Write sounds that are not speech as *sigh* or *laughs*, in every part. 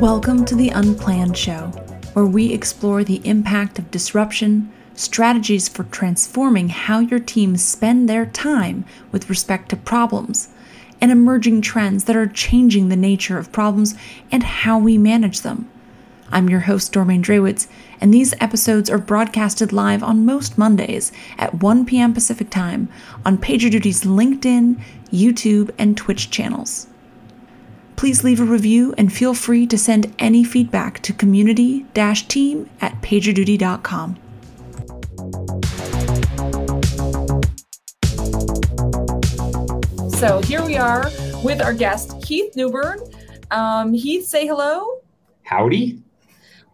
Welcome to the Unplanned Show, where we explore the impact of disruption, strategies for transforming how your teams spend their time with respect to problems, and emerging trends that are changing the nature of problems and how we manage them. I'm your host, Dormain Drewitz, and these episodes are broadcasted live on most Mondays at 1 p.m. Pacific Time on PagerDuty's LinkedIn, YouTube, and Twitch channels please leave a review and feel free to send any feedback to community team at pagerduty.com. So here we are with our guest, Heath Newburn. Um, Heath, say hello. Howdy.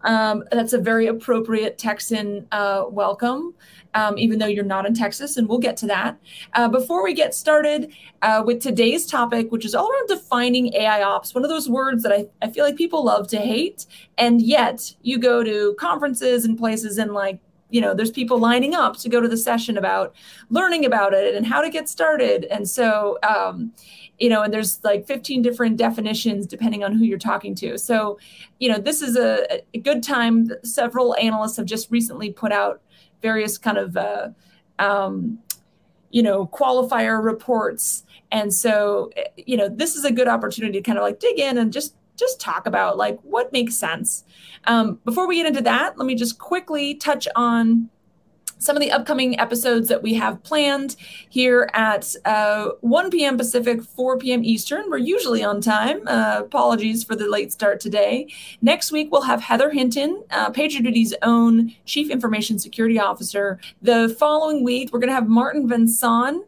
Um, that's a very appropriate Texan uh, welcome um, even though you're not in Texas, and we'll get to that. Uh, before we get started uh, with today's topic, which is all around defining AI ops, one of those words that I, I feel like people love to hate, and yet you go to conferences and places and like you know there's people lining up to go to the session about learning about it and how to get started and so um, you know and there's like 15 different definitions depending on who you're talking to so you know this is a, a good time several analysts have just recently put out various kind of uh, um, you know qualifier reports. And so you know this is a good opportunity to kind of like dig in and just just talk about like what makes sense. Um, before we get into that let me just quickly touch on some of the upcoming episodes that we have planned here at uh, 1 p.m. Pacific, 4 p.m. Eastern. We're usually on time. Uh, apologies for the late start today. Next week, we'll have Heather Hinton, uh, PagerDuty's own Chief Information Security Officer. The following week, we're going to have Martin Vincent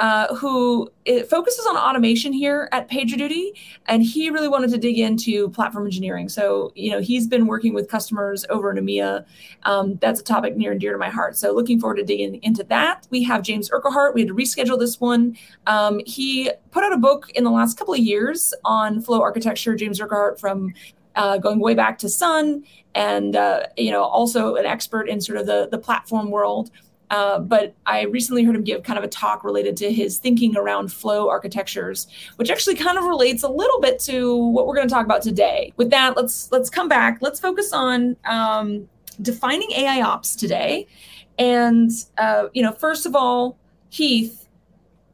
uh, who focuses on automation here at PagerDuty, and he really wanted to dig into platform engineering. So, you know, he's been working with customers over in EMEA. Um, that's a topic near and dear to my heart. So, looking forward to digging into that. We have James Urquhart. We had to reschedule this one. Um, he put out a book in the last couple of years on flow architecture. James Urquhart from uh, going way back to Sun, and uh, you know, also an expert in sort of the the platform world. Uh, but I recently heard him give kind of a talk related to his thinking around flow architectures, which actually kind of relates a little bit to what we're going to talk about today. With that, let's let's come back. Let's focus on um, defining AI ops today. And uh, you know, first of all, Heath,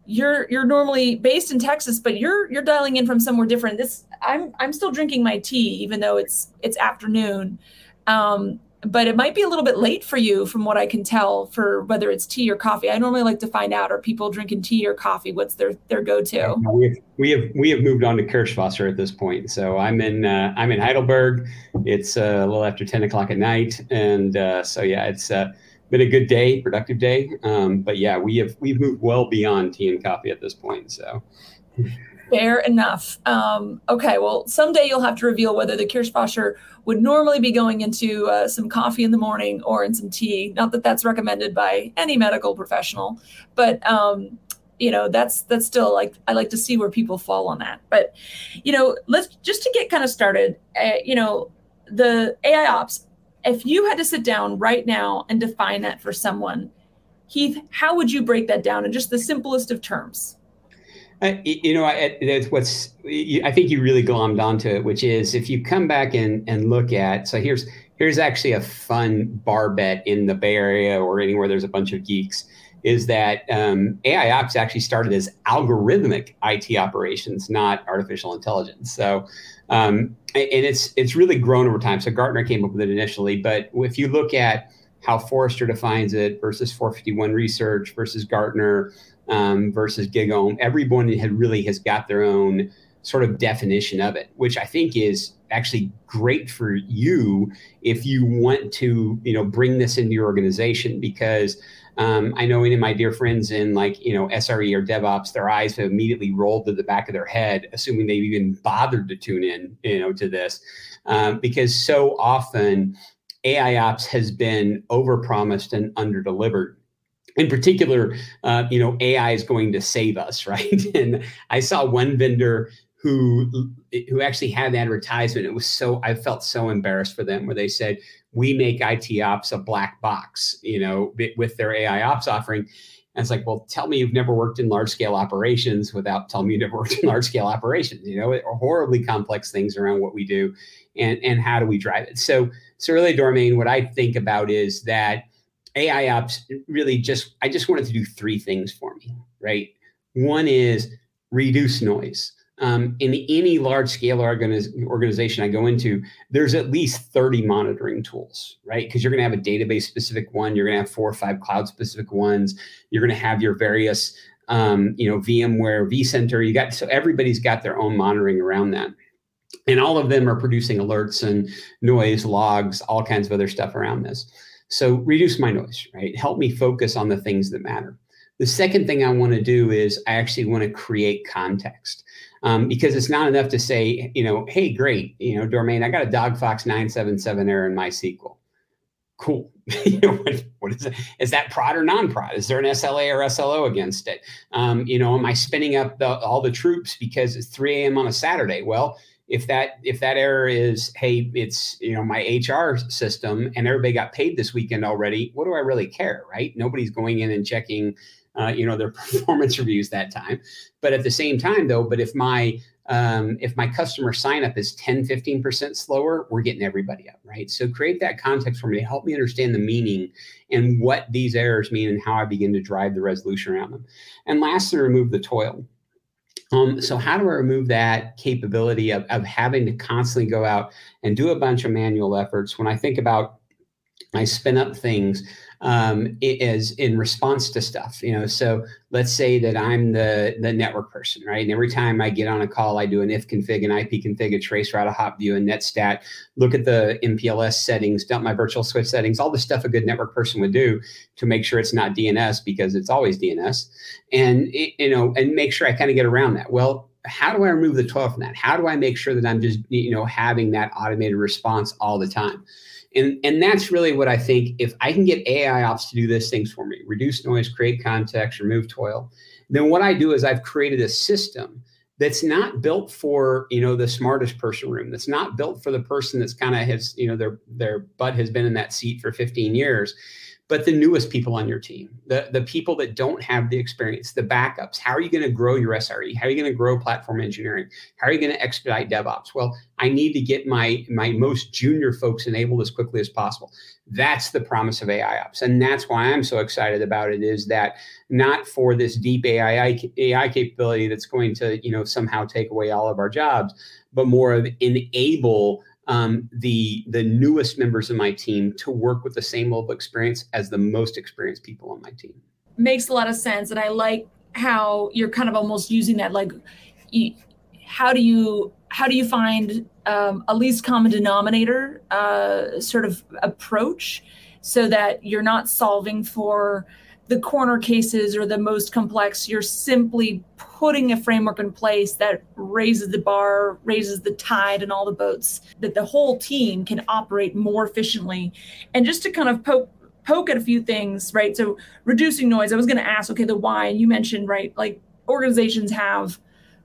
you're you're normally based in Texas, but you're you're dialing in from somewhere different. This I'm I'm still drinking my tea, even though it's it's afternoon. Um, but it might be a little bit late for you from what I can tell for whether it's tea or coffee. I normally like to find out are people drinking tea or coffee? What's their their go to? We have, we have we have moved on to Kirschwasser at this point. So I'm in uh, I'm in Heidelberg. It's uh, a little after ten o'clock at night, and uh, so yeah, it's uh, been a good day, productive day. Um, but yeah, we have we've moved well beyond tea and coffee at this point. So. Fair enough. Um, okay, well, someday you'll have to reveal whether the Kirschwasser would normally be going into uh, some coffee in the morning or in some tea. Not that that's recommended by any medical professional, but um, you know that's that's still like I like to see where people fall on that. But you know, let's just to get kind of started. Uh, you know, the AI ops. If you had to sit down right now and define that for someone, Heath, how would you break that down in just the simplest of terms? Uh, you know, that's what's I think you really glommed onto it, which is if you come back and and look at so here's here's actually a fun bar bet in the Bay Area or anywhere there's a bunch of geeks is that um, AI ops actually started as algorithmic IT operations, not artificial intelligence. So, um, and it's it's really grown over time. So Gartner came up with it initially, but if you look at how Forrester defines it versus 451 Research versus Gartner um, versus GigaOM. Everyone had really has got their own sort of definition of it, which I think is actually great for you if you want to, you know, bring this into your organization because um, I know any of my dear friends in like, you know, SRE or DevOps, their eyes have immediately rolled to the back of their head, assuming they've even bothered to tune in, you know, to this. Um, because so often AI ops has been overpromised and underdelivered in particular, uh, you know, AI is going to save us, *laughs* right? and I saw one vendor who who actually had an advertisement. It was so I felt so embarrassed for them, where they said, "We make IT ops a black box," you know, with their AI ops offering. And it's like, well, tell me you've never worked in large scale operations without telling me you've never *laughs* worked in large scale operations. You know, horribly complex things around what we do, and and how do we drive it? So so really, Dormain, what I think about is that AI ops really just I just wanted to do three things for me, right? One is reduce noise. Um, in any large scale organiz- organization I go into, there's at least 30 monitoring tools, right? Because you're going to have a database specific one, you're going to have four or five cloud specific ones, you're going to have your various, um, you know, VMware, vCenter. You got so everybody's got their own monitoring around that, and all of them are producing alerts and noise logs, all kinds of other stuff around this. So reduce my noise, right? Help me focus on the things that matter. The second thing I want to do is I actually want to create context um, because it's not enough to say, you know, hey, great, you know, Dormain, I got a DOGFOX 977 error in MySQL. Cool. *laughs* what, what is it? Is that prod or non-prod? Is there an SLA or SLO against it? Um, you know, am I spinning up the, all the troops because it's 3 a.m. on a Saturday? Well, if that if that error is hey it's you know my hr system and everybody got paid this weekend already what do i really care right? Nobody's going in and checking uh, you know their *laughs* performance reviews that time. But at the same time though but if my um, if my customer sign up is 10 15% slower we're getting everybody up right? So create that context for me to help me understand the meaning and what these errors mean and how i begin to drive the resolution around them. And lastly remove the toil um, so how do I remove that capability of, of having to constantly go out and do a bunch of manual efforts? When I think about I spin up things um, is in response to stuff. You know, so let's say that I'm the the network person, right? And every time I get on a call, I do an ifconfig, an IP config, a trace route, a hop view, a netstat, look at the MPLS settings, dump my virtual switch settings, all the stuff a good network person would do to make sure it's not DNS because it's always DNS, and you know, and make sure I kind of get around that. Well, how do I remove the toil from that? How do I make sure that I'm just you know having that automated response all the time? And, and that's really what I think. If I can get AI ops to do these things for me, reduce noise, create context, remove toil, then what I do is I've created a system that's not built for you know the smartest person room that's not built for the person that's kind of has you know their their butt has been in that seat for 15 years but the newest people on your team, the, the people that don't have the experience, the backups. How are you going to grow your SRE? How are you going to grow platform engineering? How are you going to expedite DevOps? Well, I need to get my my most junior folks enabled as quickly as possible. That's the promise of AI ops, and that's why I'm so excited about it. Is that not for this deep AI AI capability that's going to you know somehow take away all of our jobs, but more of enable um, the the newest members of my team to work with the same level of experience as the most experienced people on my team. Makes a lot of sense, and I like how you're kind of almost using that like, how do you how do you find um, a least common denominator uh, sort of approach so that you're not solving for the corner cases or the most complex. You're simply putting a framework in place that raises the bar, raises the tide and all the boats, that the whole team can operate more efficiently. And just to kind of poke poke at a few things, right? So reducing noise. I was going to ask, okay, the why, and you mentioned, right, like organizations have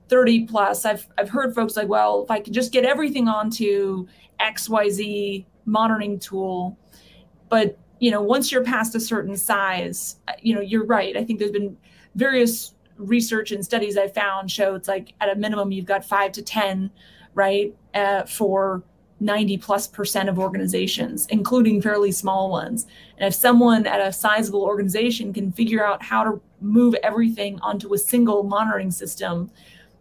30 plus. I've I've heard folks like, well, if I could just get everything onto XYZ monitoring tool, but you know, once you're past a certain size, uh, you know, you're right. I think there's been various research and studies I found show it's like at a minimum you've got five to ten, right, uh, for 90 plus percent of organizations, including fairly small ones. And if someone at a sizable organization can figure out how to move everything onto a single monitoring system,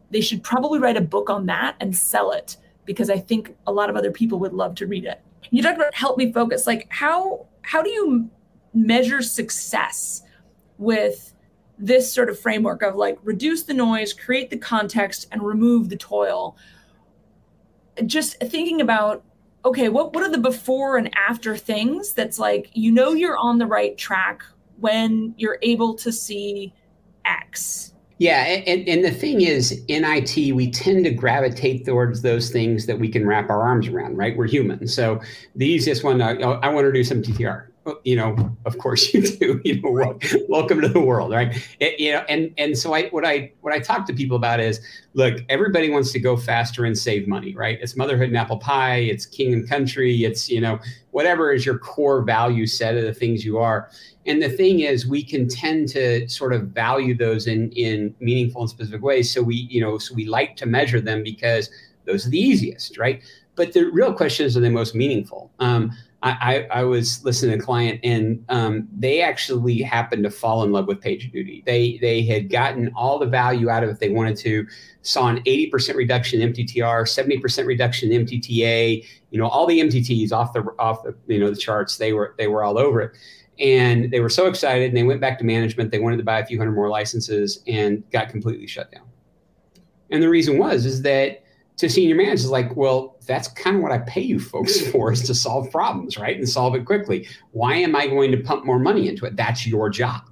they should probably write a book on that and sell it because I think a lot of other people would love to read it. You talked about help me focus. Like how how do you measure success with this sort of framework of like reduce the noise, create the context, and remove the toil? Just thinking about okay, what what are the before and after things that's like you know you're on the right track when you're able to see X yeah, and, and the thing is, in IT, we tend to gravitate towards those things that we can wrap our arms around, right? We're human. So the easiest one, uh, I want to do some TTR. you know, of course you do. *laughs* You know, welcome to the world, right? It, you know, and and so I what I what I talk to people about is, look, everybody wants to go faster and save money, right? It's motherhood and apple pie. It's king and country. It's you know whatever is your core value set of the things you are. And the thing is, we can tend to sort of value those in in meaningful and specific ways. So we you know so we like to measure them because those are the easiest, right? But the real question is, are they most meaningful? Um, I, I, was listening to a client and um, they actually happened to fall in love with PagerDuty. They they had gotten all the value out of it they wanted to, saw an 80% reduction in MTTR, 70% reduction in MTTA, you know, all the MTTs off the off the you know the charts. They were they were all over it. And they were so excited and they went back to management. They wanted to buy a few hundred more licenses and got completely shut down. And the reason was is that to senior managers like, well, that's kind of what I pay you folks *laughs* for is to solve problems, right? And solve it quickly. Why am I going to pump more money into it? That's your job.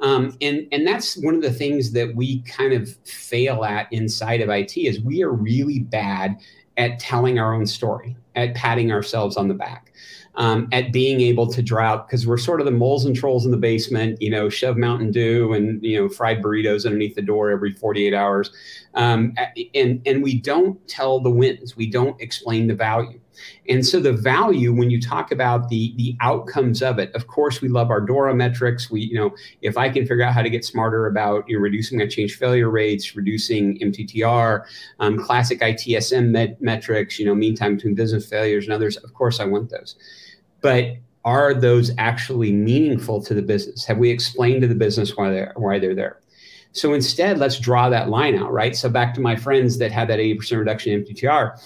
Um, and and that's one of the things that we kind of fail at inside of IT is we are really bad at telling our own story, at patting ourselves on the back um, at being able to out because we're sort of the moles and trolls in the basement, you know, shove Mountain Dew and you know fried burritos underneath the door every 48 hours, um, and and we don't tell the wins, we don't explain the value. And so the value, when you talk about the the outcomes of it, of course, we love our DORA metrics. We, you know, if I can figure out how to get smarter about you know, reducing my change failure rates, reducing MTTR, um, classic ITSM met- metrics, you know, mean time between business failures and others, of course, I want those but are those actually meaningful to the business? Have we explained to the business why they're why they're there? So instead, let's draw that line out, right? So back to my friends that had that 80% reduction in MTTR.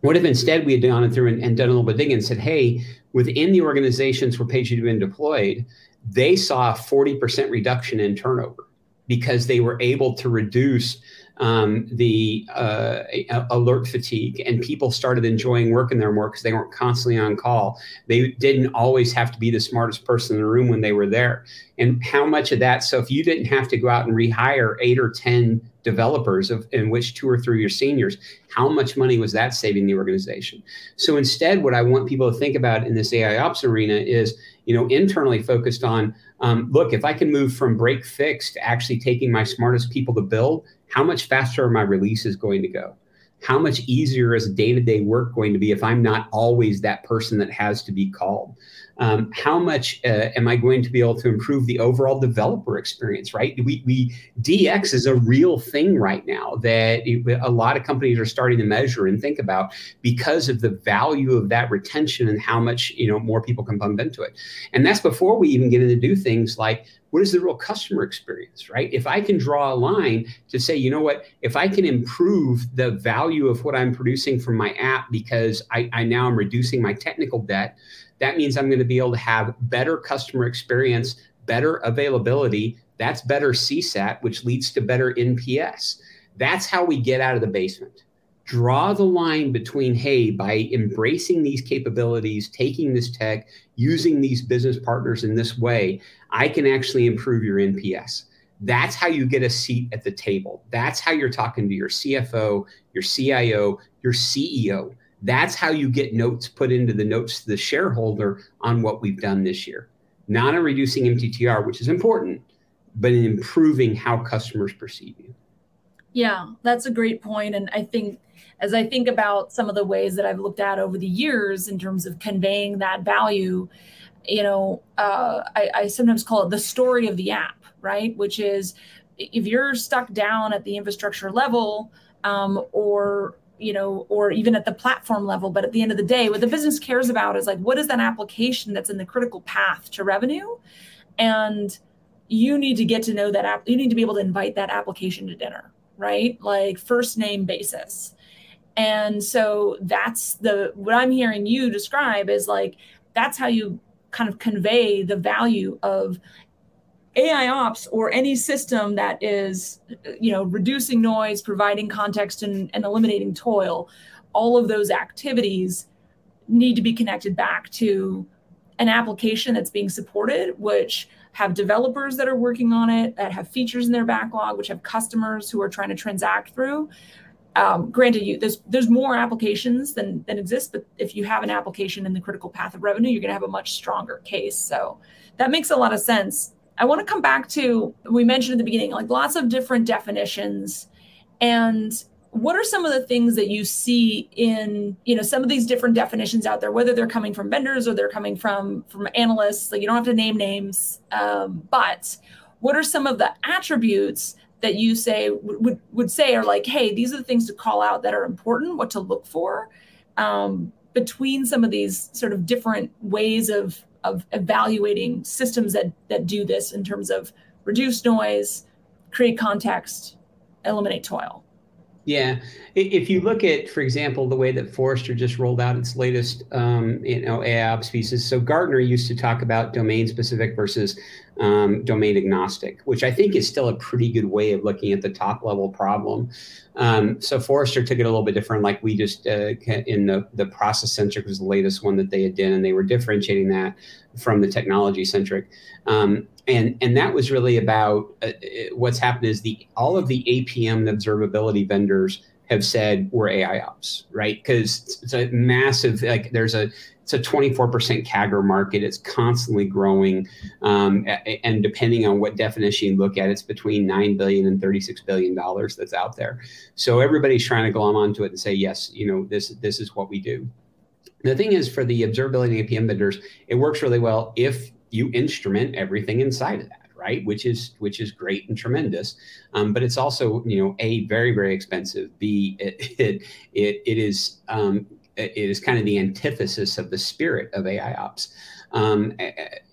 What if instead we had gone through and, and done a little bit of digging and said, hey, within the organizations where page had been deployed, they saw a 40% reduction in turnover because they were able to reduce um, the uh, alert fatigue, and people started enjoying working there more because they weren't constantly on call. They didn't always have to be the smartest person in the room when they were there. And how much of that? So if you didn't have to go out and rehire eight or ten developers, of, in which two or three are seniors, how much money was that saving the organization? So instead, what I want people to think about in this AI ops arena is, you know, internally focused on, um, look, if I can move from break fix to actually taking my smartest people to build, how much faster are my releases going to go? How much easier is day to day work going to be if I'm not always that person that has to be called? Um, how much uh, am I going to be able to improve the overall developer experience? Right? We, we DX is a real thing right now that a lot of companies are starting to measure and think about because of the value of that retention and how much you know more people can bump into it. And that's before we even get into do things like what is the real customer experience, right? If I can draw a line to say, you know what, if I can improve the value of what I'm producing from my app because I, I now am reducing my technical debt, that means I'm going to be able to have better customer experience, better availability. That's better CSAT, which leads to better NPS. That's how we get out of the basement draw the line between hey by embracing these capabilities taking this tech using these business partners in this way i can actually improve your nps that's how you get a seat at the table. That's how you're talking to your cfo your cio your ceo that's how you get notes put into the notes to the shareholder on what we've done this year. Not in reducing mttr which is important but in improving how customers perceive you yeah, that's a great point. And I think as I think about some of the ways that I've looked at over the years in terms of conveying that value, you know, uh, I, I sometimes call it the story of the app, right? Which is if you're stuck down at the infrastructure level um, or you know, or even at the platform level. But at the end of the day, what the business cares about is like, what is that application that's in the critical path to revenue? And you need to get to know that app. You need to be able to invite that application to dinner, right? Like first name basis. And so that's the what I'm hearing you describe is like that's how you kind of convey the value of AI ops or any system that is, you know, reducing noise, providing context, and, and eliminating toil. All of those activities need to be connected back to an application that's being supported, which have developers that are working on it, that have features in their backlog, which have customers who are trying to transact through. um, granted, you there's there's more applications than than exist, but if you have an application in the critical path of revenue, you're going to have a much stronger case. So that makes a lot of sense. I want to come back to we mentioned at the beginning, like lots of different definitions, and what are some of the things that you see in you know some of these different definitions out there whether they're coming from vendors or they're coming from from analysts like you don't have to name names um, but what are some of the attributes that you say would would say are like hey these are the things to call out that are important what to look for um, between some of these sort of different ways of of evaluating systems that that do this in terms of reduce noise create context eliminate toil yeah, if you look at, for example, the way that Forrester just rolled out its latest, um, you know, AI ops pieces. So Gartner used to talk about domain specific versus um, domain agnostic, which I think is still a pretty good way of looking at the top level problem. Um, so Forrester took it a little bit different. Like we just uh, in the the process centric was the latest one that they had done, and they were differentiating that from the technology centric. Um, and and that was really about uh, uh what's happened is the all of the APM observability vendors have said we're AI ops, right? Because it's a massive like there's a it's a 24% CAGR market. It's constantly growing, um, and depending on what definition you look at, it's between nine billion and 36 billion dollars that's out there. So everybody's trying to glom onto it and say, yes, you know, this this is what we do. The thing is, for the observability APM vendors, it works really well if you instrument everything inside of that right? Which is which is great and tremendous. Um, but it's also you know a very very expensive. B it it, it, it is um, it is kind of the antithesis of the spirit of ai ops. Um,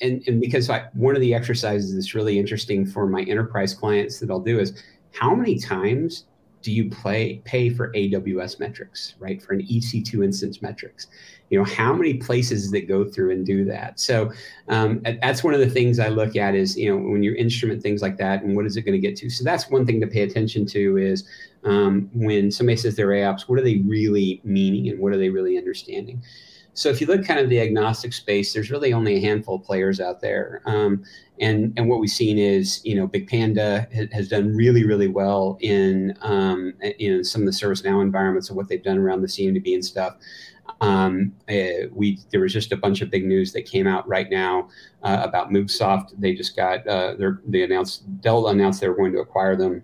and, and because I, one of the exercises that's really interesting for my enterprise clients that i'll do is how many times do you play pay for aws metrics right? For an ec2 instance metrics. You know how many places that go through and do that? So um, that's one of the things i look at is you know when you instrument things like that and what is it going to get to? So that's one thing to pay attention to is um, when somebody says they're AI ops, what are they really meaning and what are they really understanding so if you look kind of the agnostic space there's really only a handful of players out there um, and and what we've seen is you know BigPanda has, done really really well in um, in some of the ServiceNow environments and what they've done around the cmdb and stuff um, uh, we there was just a bunch of big news that came out right now uh, about Moogsoft. They just got uh, they announced Dell announced they were going to acquire them.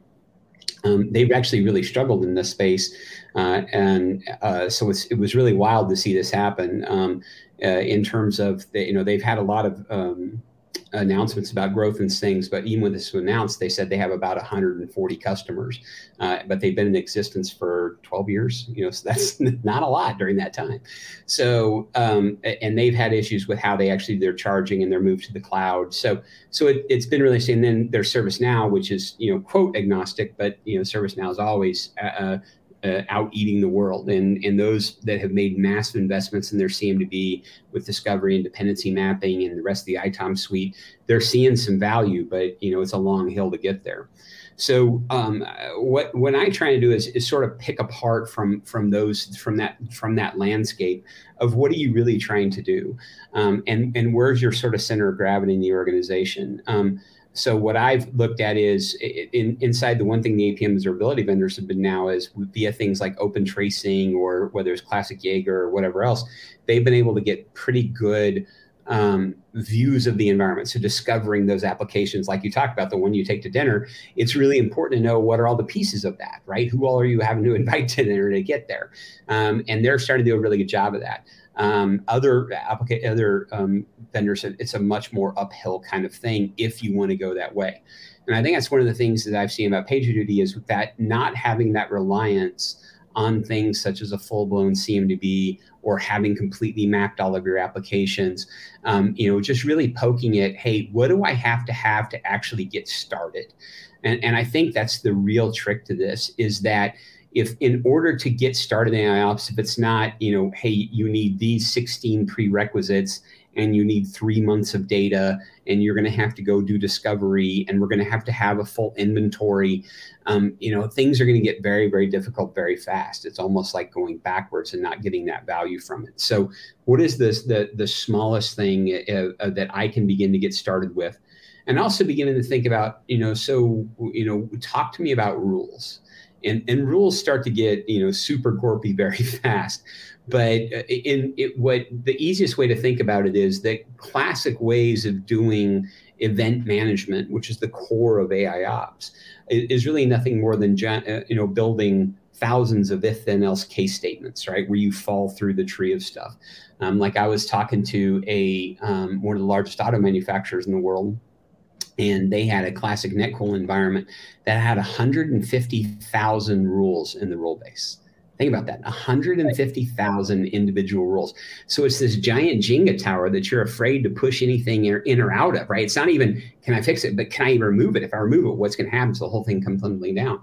Um, they've actually really struggled in this space, uh, and uh, so it was really wild to see this happen. Um, uh, in terms of the, you know they've had a lot of um, announcements about growth and things, but even when this was announced, they said they have about 140 customers, uh, but they've been in existence for 12 years. You know, so that's *laughs* not a lot during that time. So, um, and they've had issues with how they actually they're charging and they're moved to the cloud. So, so it, has been really interesting. And then there's ServiceNow, which is you know quote agnostic, but you know ServiceNow is always uh, out eating the world. And, and those that have made massive investments in their CMDB with discovery and dependency mapping and the rest of the ITOM suite, they're seeing some value, but you know it's a long hill to get there. So um, what what I try to do is, is sort of pick apart from from those from that from that landscape of what are you really trying to do, um, and and where's your sort of center of gravity in the organization. Um, so what I've looked at is in, inside the one thing the APM observability vendors have been now is via things like open tracing or whether it's classic Jaeger or whatever else, they've been able to get pretty good um, views of the environment. So discovering those applications, like you talked about, the one you take to dinner, it's really important to know what are all the pieces of that, right? Who all are you having to *laughs* invite to dinner to get there? Um, and they're starting to do a really good job of that. Um, other applica- other um, vendors, it's a much more uphill kind of thing if you want to go that way. And I think that's one of the things that I've seen about PagerDuty is that not having that reliance on things such as a full blown CMDB or having completely mapped all of your applications. Um, you know, just really poking it. Hey, what do I have to have to actually get started? And, and I think that's the real trick to this is that if in order to get started in AI ops, if it's not, you know, hey, you need these 16 prerequisites and you need three months of data and you're going to have to go do discovery and we're going to have to have a full inventory um, you know things are going to get very very difficult very fast. It's almost like going backwards and not getting that value from it. So what is this the the smallest thing uh, uh, that i can begin to get started with and also beginning to think about you know so you know talk to me about rules and and rules start to get you know super gorpy *laughs* very fast. But uh, in it, what the easiest way to think about it is that classic ways of doing event management, which is the core of AI ops, is really nothing more than uh, you know building thousands of if then else case statements, right? Where you fall through the tree of stuff. Um, like I was talking to a um, one of the largest auto manufacturers in the world, and they had a classic NetCool environment that had 150,000 rules in the rule base. Think about that 150,000 individual rules. So it's this giant Jenga tower that you're afraid to push anything in or out of, right? It's not even, can I fix it, but can I even remove it? If I remove it, what's going to happen? So the whole thing comes tumbling down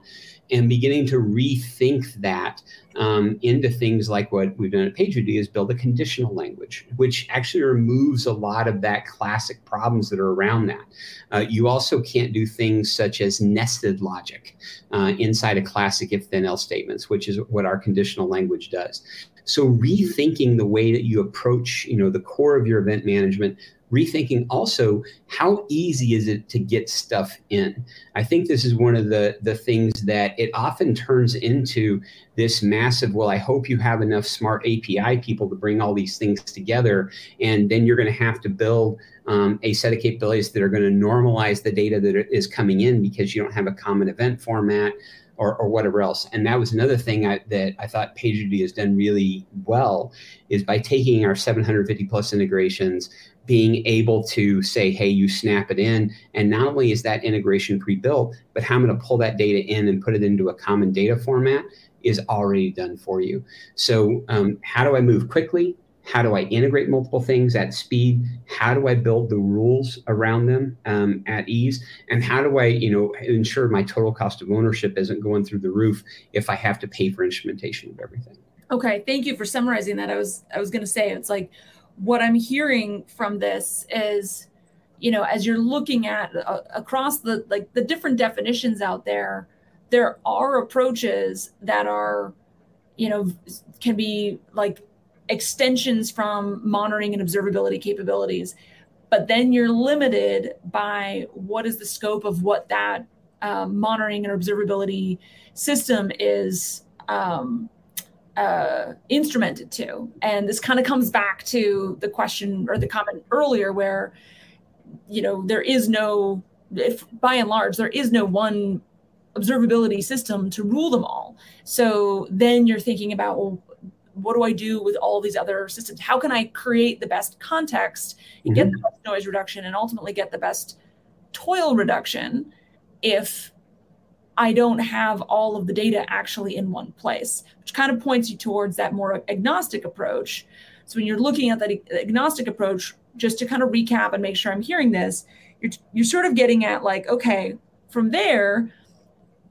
and beginning to rethink that um, into things like what we've done at PagerDuty is build a conditional language, which actually removes a lot of that classic problems that are around that. Uh, you also can't do things such as nested logic uh, inside a classic if then else statements, which is what our conditional language does. So rethinking the way that you approach, you know, the core of your event management, rethinking also how easy is it to get stuff in i think this is one of the the things that it often turns into this massive well i hope you have enough smart api people to bring all these things together and then you're going to have to build um, a set of capabilities that are going to normalize the data that is coming in because you don't have a common event format or, or whatever else. And that was another thing I, that I thought PagerDuty has done really well is by taking our 750 plus integrations, being able to say, hey, you snap it in. And not only is that integration pre built, but how I'm going to pull that data in and put it into a common data format is already done for you. So, um, how do I move quickly? How do I integrate multiple things at speed? How do I build the rules around them um, at ease? And how do I, you know, ensure my total cost of ownership isn't going through the roof if I have to pay for instrumentation of everything? Okay, thank you for summarizing that. I was I was going to say it's like what I'm hearing from this is, you know, as you're looking at uh, across the like the different definitions out there, there are approaches that are, you know, can be like extensions from monitoring and observability capabilities. But then you're limited by what is the scope of what that um, monitoring and observability system is um, uh, instrumented to. And this kind of comes back to the question or the comment earlier where, you know, there is no, if by and large, there is no one observability system to rule them all. So then you're thinking about, well, what do I do with all these other systems? How can I create the best context and mm-hmm. get the best noise reduction and ultimately get the best toil reduction if I don't have all of the data actually in one place, which kind of points you towards that more agnostic approach. So when you're looking at that agnostic approach, just to kind of recap and make sure I'm hearing this, you're, you're sort of getting at like, okay, from there,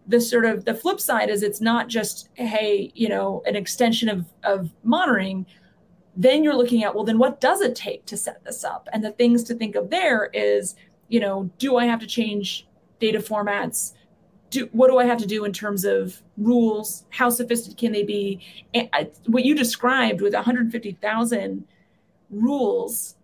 the sort of the flip side is it's not just, hey, you know, an extension of, of monitoring. Then you're looking at, well, then what does it take to set this up? And the things to think of there is, you know, do I have to change data formats? Do what do I have to do in terms of rules? How sophisticated can they be? And I, what you described with 150,000 rules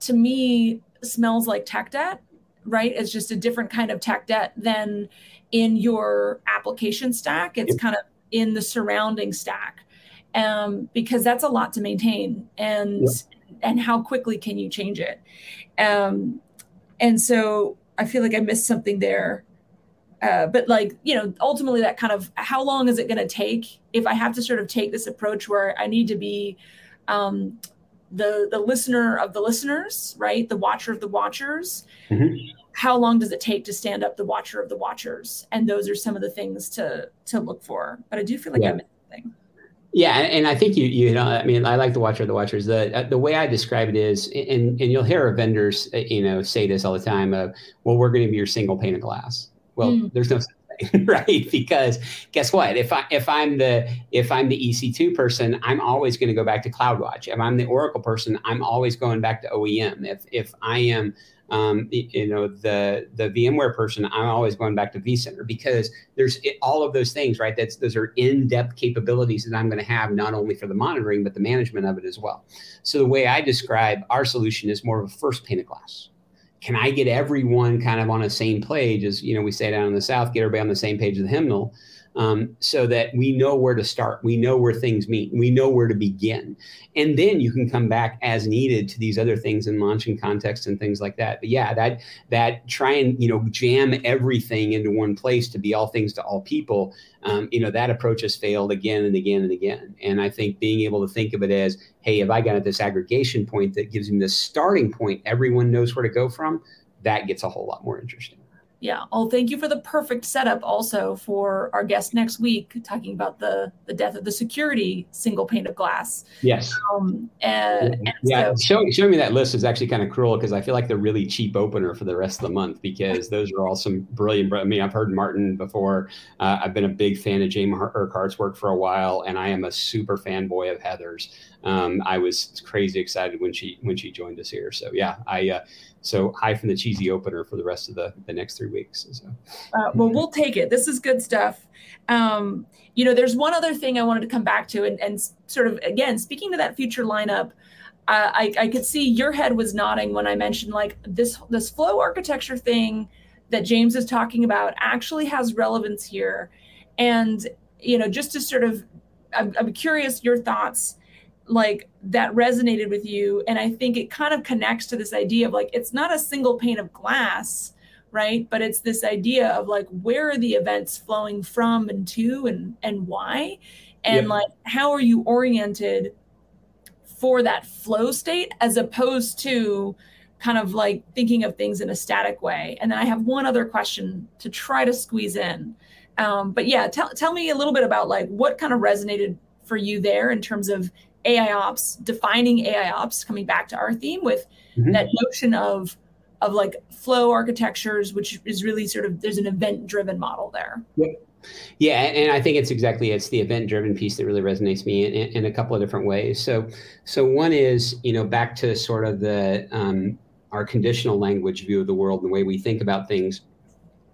to me smells like tech debt, right? It's just a different kind of tech debt than in your application stack. It's kind of in the surrounding stack. Um, because that's a lot to maintain and and how quickly can you change it? Um, and so I feel like I missed something there uh, but like you know ultimately that kind of how long is it going to take if i have to sort of take this approach where i need to be um, the the listener of the listeners right the watcher of the watchers mm-hmm. how long does it take to stand up the watcher of the watchers and those are some of the things to to look for but i do feel like yeah. i'm missing yeah, and I think you you know I mean I like the watcher of the watchers. The uh, the way I describe it is, and and you'll hear vendors uh, you know say this all the time. Of well, we're going to be your single pane of glass well, mm. there's no thing, *laughs* right? Because guess what? If I if I'm the if I'm the EC2 person, I'm always going to go back to CloudWatch. If I'm the Oracle person, I'm always going back to OEM. If if I am um, you know the the VMware person, I'm always going back to vCenter because there's all of those things, right? That's those are in-depth capabilities that I'm going to have not only for the monitoring but the management of it as well. So the way I describe our solution is more of a first pane of glass can I get everyone kind of on the same page as, you know, we say down in the South, get everybody on the same page of the hymnal. Um, so that we know where to start. We know where things meet. We know where to begin. And then you can come back as needed to these other things in launching context and things like that. But yeah, that that try and you know jam everything into one place to be all things to all people. Um, you know that approach has failed again and again and again. And I think being able to think of it as, hey, if I got at this aggregation point that gives me the starting point, everyone knows where to go from. That gets a whole lot more interesting. Yeah. Oh, thank you for the perfect setup also for our guest next week, talking about the the death of the security single pane of glass. Yes. Um, and, yeah. yeah. So, showing, showing me that list is actually kind of cruel because I feel like they're really cheap opener for the rest of the month because those are all some brilliant. I mean, I've heard Martin before. Uh, I've been a big fan of James Urquhart's work for a while, and I am a super fanboy of Heather's. Um, I was crazy excited when she when she joined us here. So yeah, I. Uh, so high from the cheesy opener for the rest of the, the next three weeks. So. Uh, well, we'll take it. This is good stuff. Um, you know, there's one other thing I wanted to come back to, and, and sort of again speaking to that future lineup. Uh, I, I could see your head was nodding when I mentioned like this this flow architecture thing that James is talking about actually has relevance here, and you know, just to sort of, I'm, I'm curious your thoughts like that resonated with you. And i think it kind of connects to this idea of like it's not a single pane of glass right? But it's this idea of like where are the events flowing from and to and and why? And yeah. like how are you oriented for that flow state as opposed to kind of like thinking of things in a static way? And then i have one other question to try to squeeze in. Um, but yeah tell, tell me a little bit about like what kind of resonated for you there in terms of AI ops, defining AI ops, coming back to our theme with mm-hmm. that notion of of like flow architectures, which is really sort of there's an event driven model there. Yep. Yeah, and I think it's exactly it's the event driven piece that really resonates me in, in, a couple of different ways. So, so one is you know back to sort of the um, our conditional language view of the world and the way we think about things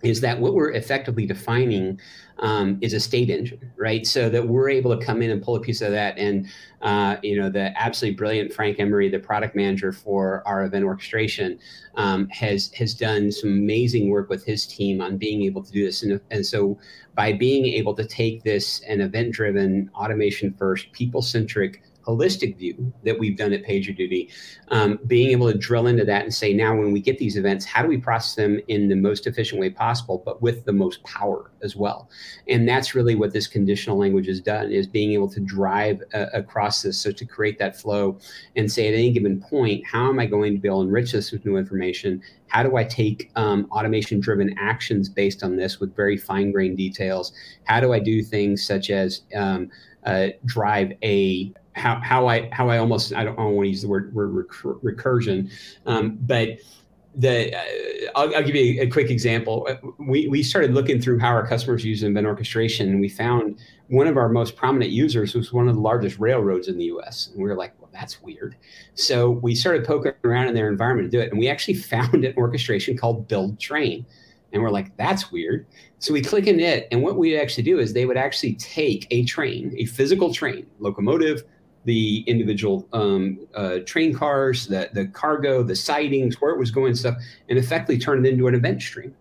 is that what we're effectively defining um, is a state engine, right? So that we're able to come in and pull a piece of that. And, uh, you know, the absolutely brilliant Frank Emery, the product manager for our event orchestration, um, has has done some amazing work with his team on being able to do this. And, and so by being able to take this an event driven, automation first, people centric holistic view that we've done at PagerDuty, um, being able to drill into that and say, now when we get these events, how do we process them in the most efficient way possible, but with the most power as well? And that's really what this conditional language has done is being able to drive uh, across this. So to create that flow and say at any given point, how am I going to be able to enrich this with new information? How do I take um, automation driven actions based on this with very fine grained details? How do I do things such as um, uh, drive a how, how I how I almost I don't, I don't want to use the word, word recur, recursion, um, but the uh, I'll, I'll, give you a, a, quick example. Uh, we we started looking through how our customers use event orchestration, and we found one of our most prominent users was one of the largest railroads in the U.S. And we were like, well, that's weird. So we started poking around in their environment to do it, and we actually *laughs* found an orchestration called Build Train. And we're like, that's weird. So we click in it, and what we actually do is they would actually take a train, a physical train, locomotive, the individual um, uh, train cars, the, the cargo, the sidings, where it was going, stuff, and effectively turn it into an event stream.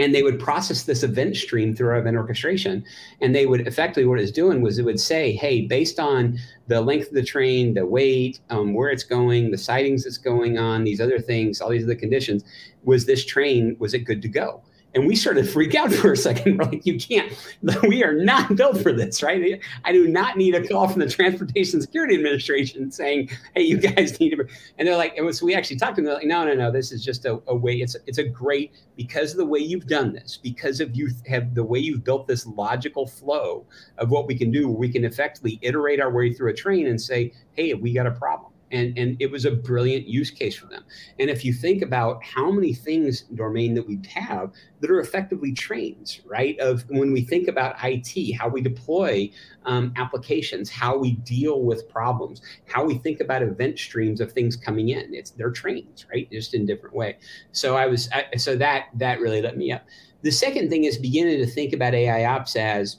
And they would process this event stream through our event orchestration. And they would effectively, what it's doing was it would say, hey, based on the length of the train, the weight, um, where it's going, the sidings that's going on, these other things, all these other conditions, was this train, was it good to go? And we started to freak out *laughs* for a second. We're like, you can't, *laughs* we are not built for this, right? I do not need a call from the Transportation Security Administration saying, hey, you guys *laughs* need to. And they're like, and so we actually talked to them. They're like, no, no, no, this is just a, a way, it's, it's a great, because of the way you've done this, because of you have the way you've built this logical flow of what we can do, we can effectively iterate our way through a train and say, hey, we got a problem and and it was a brilliant use case for them. And if you think about how many things, domain that we have that are effectively trains, right? Of when we think about IT, how we deploy um, applications, how we deal with problems, how we think about event streams of things coming in. It's they're trains, right? Just in different way. So I was I, so that that really let me up. The second thing is beginning to think about AI ops as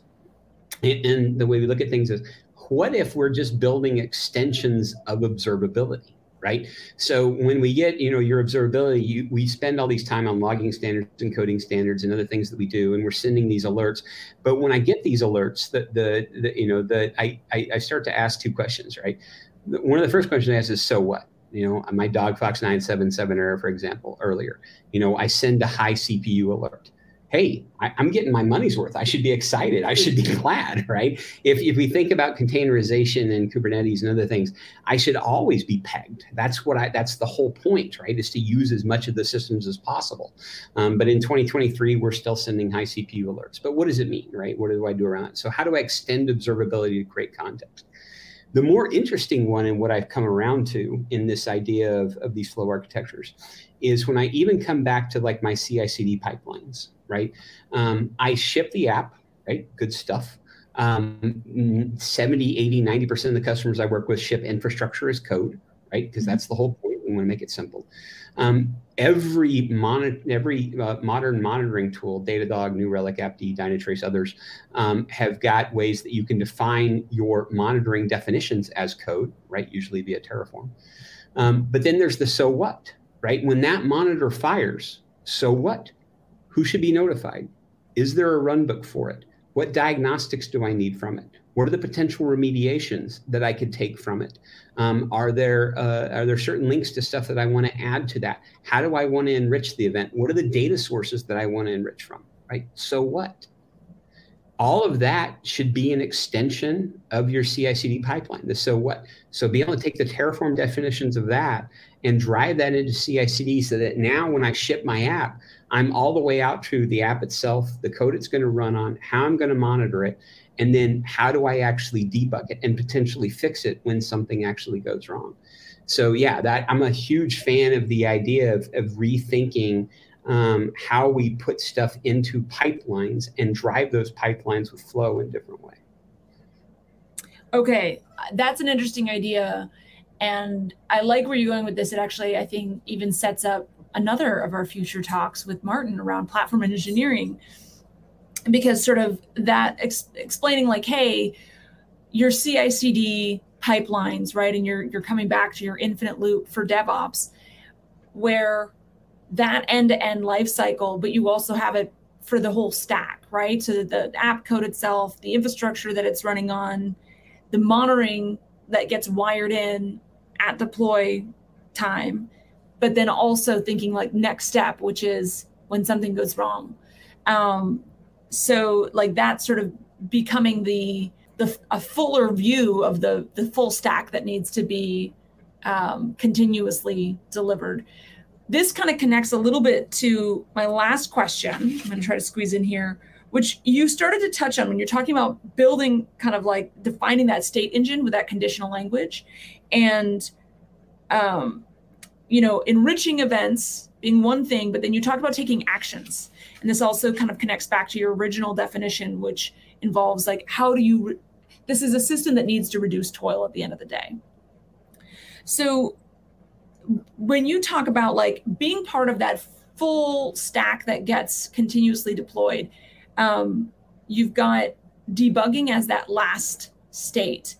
and the way we look at things is what if we're just building extensions of observability? right? So when we get, you know, your observability, you, we spend all these time on logging standards and coding standards and other things that we do, and we're sending these alerts. But when I get these alerts, the, the, the you know, the I, I, I start to ask two questions, right? One of the first questions I ask is, so what? You know, my dog Fox 977 error, for example, earlier, you know, I send a high CPU alert hey, I, am getting my money's worth. I should be excited. I should be *laughs* glad, right? If, if we think about containerization and Kubernetes and other things, I should always be pegged. That's what I, that's the whole point, right? Is to use as much of the systems as possible. Um, but in 2023, we're still sending high CPU alerts. But what does it mean, right? What do I do around it? So how do I extend observability to create context? The more interesting one and what I've come around to in this idea of, of these flow architectures is when I even come back to like my CI CD pipelines, right? Um, I ship the app, right? Good stuff. Um, 70, 80, 90% of the customers I work with ship infrastructure as code, right? Because mm-hmm. that's the whole point. We want to make it simple. Um, every mon- every uh, modern monitoring tool, Datadog, New Relic, AppD, Dynatrace, others, um, have got ways that you can define your monitoring definitions as code, right? Usually via Terraform. Um, but then there's the so what, right? When that monitor fires, so what? Who should be notified? Is there a runbook for it? What diagnostics do I need from it? What are the potential remediations that I could take from it? Um, are there uh, are there certain links to stuff that I want to add to that? How do I want to enrich the event? What are the data sources that I want to enrich from? Right. So what? All of that should be an extension of your CI/CD pipeline. So what? So be able to take the Terraform definitions of that and drive that into CI/CD so that now when I ship my app, I'm all the way out to the app itself, the code it's going to run on, how I'm going to monitor it, and then how do I actually debug it and potentially fix it when something actually goes wrong. So yeah, that I'm a huge fan of the idea of, of rethinking um, how we put stuff into pipelines and drive those pipelines with flow in different way. Okay, that's an interesting idea. And I like where you're going with this. It actually, I think, even sets up another of our future talks with Martin around platform engineering. Because sort of that ex- explaining, like, hey, your CI CD pipelines, right? And you're you're coming back to your infinite loop for DevOps, where that end-to-end life cycle, but you also have it for the whole stack, right? So the app code itself, the infrastructure that it's running on, the monitoring that gets wired in at deploy time, but then also thinking like next step, which is when something goes wrong. Um, so like that sort of becoming the the a fuller view of the the full stack that needs to be um, continuously delivered this kind of connects a little bit to my last question. I'm going to try to squeeze in here, which you started to touch on when you're talking about building kind of like defining that state engine with that conditional language and um, you know enriching events being one thing but then you talked about taking actions and this also kind of connects back to your original definition which involves like how do you re- this is a system that needs to reduce toil at the end of the day so when you talk about like being part of that full stack that gets continuously deployed, um, you've got debugging as that last state.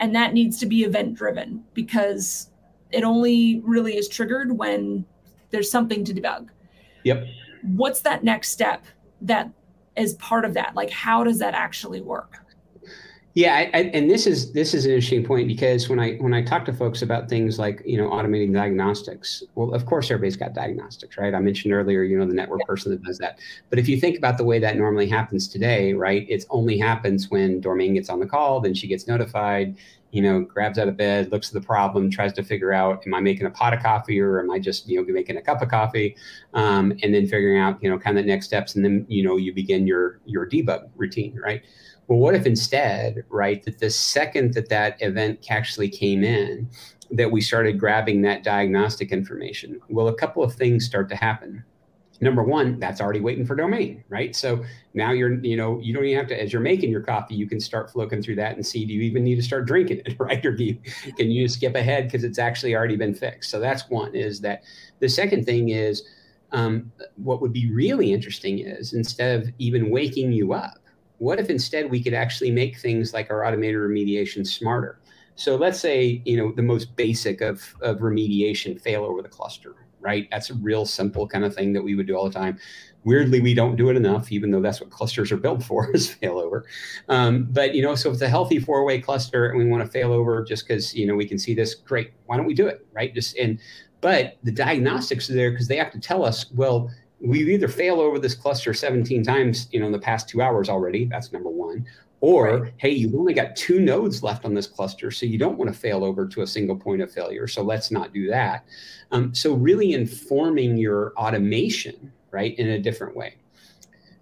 And that needs to be event driven because it only really is triggered when there's something to debug. Yep. What's that next step that is part of that? Like, how does that actually work? Yeah, I, I, and this is this is an interesting point because when I when I talk to folks about things like you know automating diagnostics, well, of course everybody's got diagnostics, right? I mentioned earlier, you know, the network person that does that. But if you think about the way that normally happens today, right? It only happens when Dormain gets on the call, then she gets notified, you know, grabs out of bed, looks at the problem, tries to figure out, am I making a pot of coffee or am I just you know making a cup of coffee, um, and then figuring out you know kind of the next steps, and then you know you begin your your debug routine, right? Well, what if instead, right, that the second that that event actually came in, that we started grabbing that diagnostic information? Well, a couple of things start to happen. Number one, that's already waiting for Dormain, right? So now you're, you know, you don't even have to, as you're making your coffee, you can start looking through that and see, do you even need to start drinking it, *laughs* right? Or do you, can you skip ahead because it's actually already been fixed? So that's one is that the second thing is, um, what would be really interesting is instead of even waking you up, what if instead we could actually make things like our automated remediation smarter? So let's say, you know, the most basic of, of remediation, fail over the cluster, right? That's a real simple kind of thing that we would do all the time. Weirdly, we don't do it enough, even though that's what clusters are built *laughs* for is failover. Um, but you know, so if it's a healthy four-way cluster and we want to fail over just because you know we can see this, great. Why don't we do it, right? Just and but the diagnostics are there because they have to tell us, well, we've either failed over this cluster 17 times, you know, in the past two hours already. That's number one. Or, right. hey, you've only got two nodes left on this cluster, so you don't want to fail over to a single point of failure. So let's not do that. Um, so really informing your automation right, in a different way.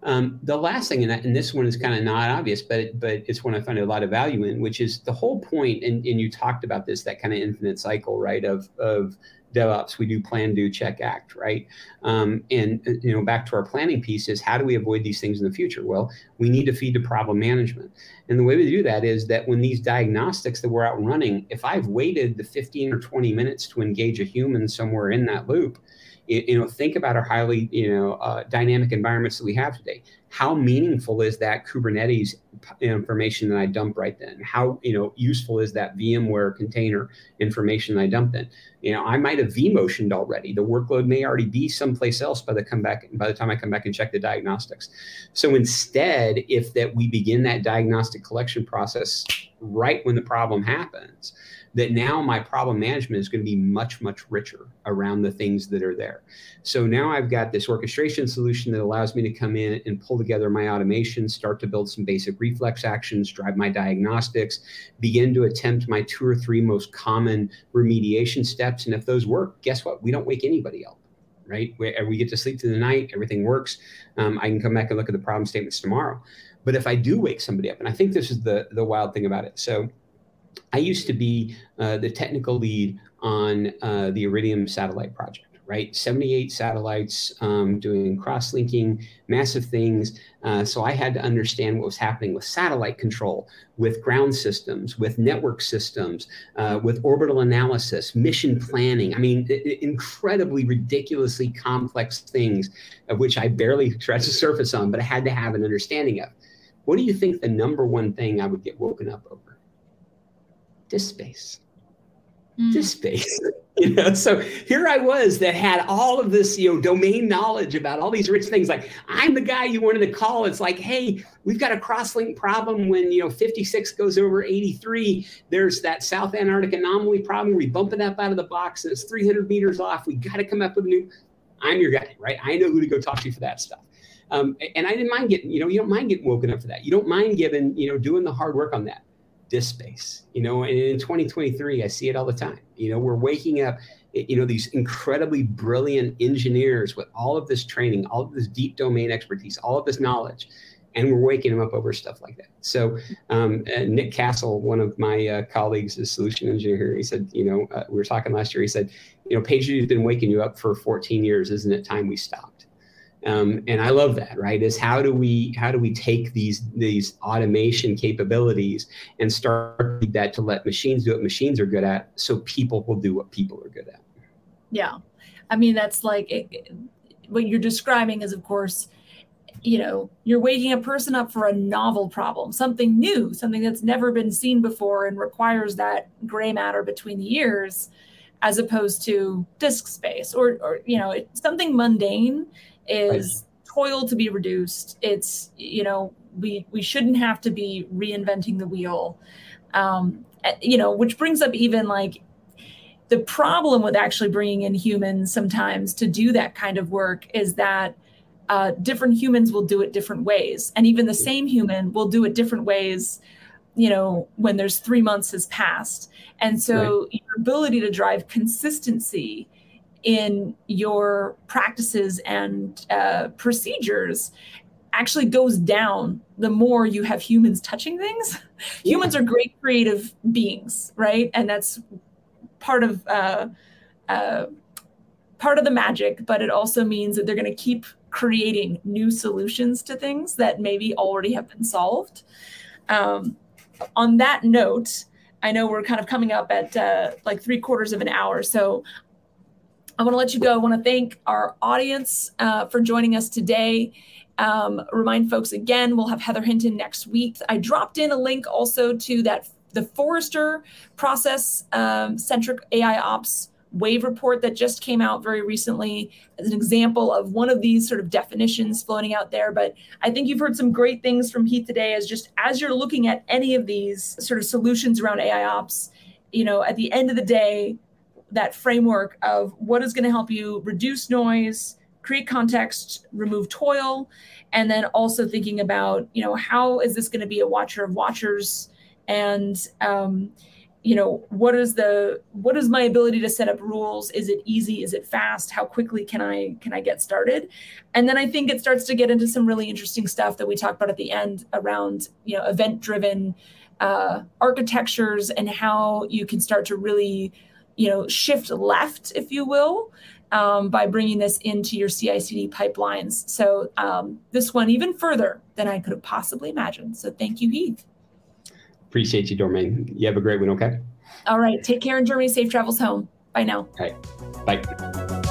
Um, the last thing, and, that, and this one is kind of not obvious, but but it's one I find a lot of value in, which is the whole point. And, and you talked about this, that kind of infinite cycle, right? Of of DevOps, we do plan, do, check, act, right? Um, and you know, back to our planning piece is how do we avoid these things in the future? Well, we need to feed to problem management, and the way we do that is that when these diagnostics that we're out running, if I've waited the 15 or 20 minutes to engage a human somewhere in that loop, you know think about our highly you know uh, dynamic environments that we have today how meaningful is that kubernetes information that i dump right then. How you know useful is that vmware container information that i dump in you know i might have vmotioned already. The workload may already be someplace else by the come back by the time i come back and check the diagnostics. So instead if that we begin that diagnostic collection process right when the problem happens that now my problem management is going to be much, much richer around the things that are there. So now I've got this orchestration solution that allows me to come in and pull together my automation, start to build some basic reflex actions, drive my diagnostics, begin to attempt my two or three most common remediation steps. And if those work, guess what? We don't wake anybody up right? We, we, get to sleep through the night, everything works. Um, I can come back and look at the problem statements tomorrow. But if I do wake somebody up, and I think this is the the wild thing about it. So I used to be uh, the technical lead on uh, the Iridium satellite project, right? 78 satellites um, doing cross linking, massive things. Uh, so I had to understand what was happening with satellite control, with ground systems, with network systems, uh, with orbital analysis, mission planning. I mean, incredibly, ridiculously complex things of which I barely scratched the surface on, but I had to have an understanding of. What do you think the number one thing I would get woken up over? disk space. Mm. Disk space. *laughs* you know, so here I was that had all of this, you know, domain knowledge about all these rich things. Like I'm the guy you wanted to call. It's like, hey, we've got a crosslink problem when you know 56 goes over 83. There's that South Atlantic anomaly problem. We bumping that out of the box, and it's 300 meters off. We got to come up with a new. I'm your guy, right? I know who to go talk to for that stuff. Um, and I didn't mind getting, you know, you don't mind getting woken up for that. You don't mind giving, you know, doing the hard work on that disk space. You know, and in 2023, I see it all the time. You know, we're waking up, you know, these incredibly brilliant engineers with all of this training, all of this deep domain expertise, all of this knowledge, and we're waking them up over stuff like that. So, um, Nick Castle, one of my uh, colleagues, a solution engineer here, he said, you know, uh, we were talking last year. He said, you know, PagerDuty's been waking you up for 14 years. Isn't it time we stopped? Um, and I love that, right? Is how do we how do we take these these automation capabilities and start that to let machines do what machines are good at, so people will do what people are good at. Yeah, I mean that's like it, what you're describing is, of course, you know, you're waking a person up for a novel problem, something new, something that's never been seen before, and requires that gray matter between the ears, as opposed to disk space or or you know something mundane is right. toil to be reduced. It's you know we we shouldn't have to be reinventing the wheel. Um, eh, you know, which brings up even like the problem with actually bringing in humans sometimes to do that kind of work is that uh, different humans will do it different ways, and even the same human will do it different ways. You know, when there's three months has passed, and so right. your ability to drive consistency in your practices and uh, procedures actually goes down the more you have humans touching things. Yeah. *laughs* Humans are great creative beings, right? And that's part of uh, uh, part of the magic. But it also means that they're going to keep creating new solutions to things that maybe already have been solved. Um, on that note, I know we're kind of coming up at uh, like three quarters of an hour, so I want to let you go. I want to thank our audience uh, for joining us today. Um, remind folks again, we'll have Heather Hinton next week. I dropped in a link also to that the Forrester process um, centric AI ops wave report that just came out very recently as an example of one of these sort of definitions floating out there. But I think you've heard some great things from Heath today as just as you're looking at any of these sort of solutions around AI ops, you know, at the end of the day, that framework of what is going to help you reduce noise, create context, remove toil, and then also thinking about, you know, how is this going to be a watcher of watchers? And um, you know what is the what is my ability to set up rules? Is it easy? Is it fast? How quickly can i can i get started? And then i think it starts to get into some really interesting stuff that we talked about at the end around you know event driven uh, architectures and how you can start to really you know shift left if you will um, by bringing this into your CI/CD pipelines. So um, this one even further than I could have possibly imagined. So thank you, Heath. Appreciate you, Dormain. You have a great one, okay? All right. Take care in Germany. Safe travels home. Bye now. All right. Bye.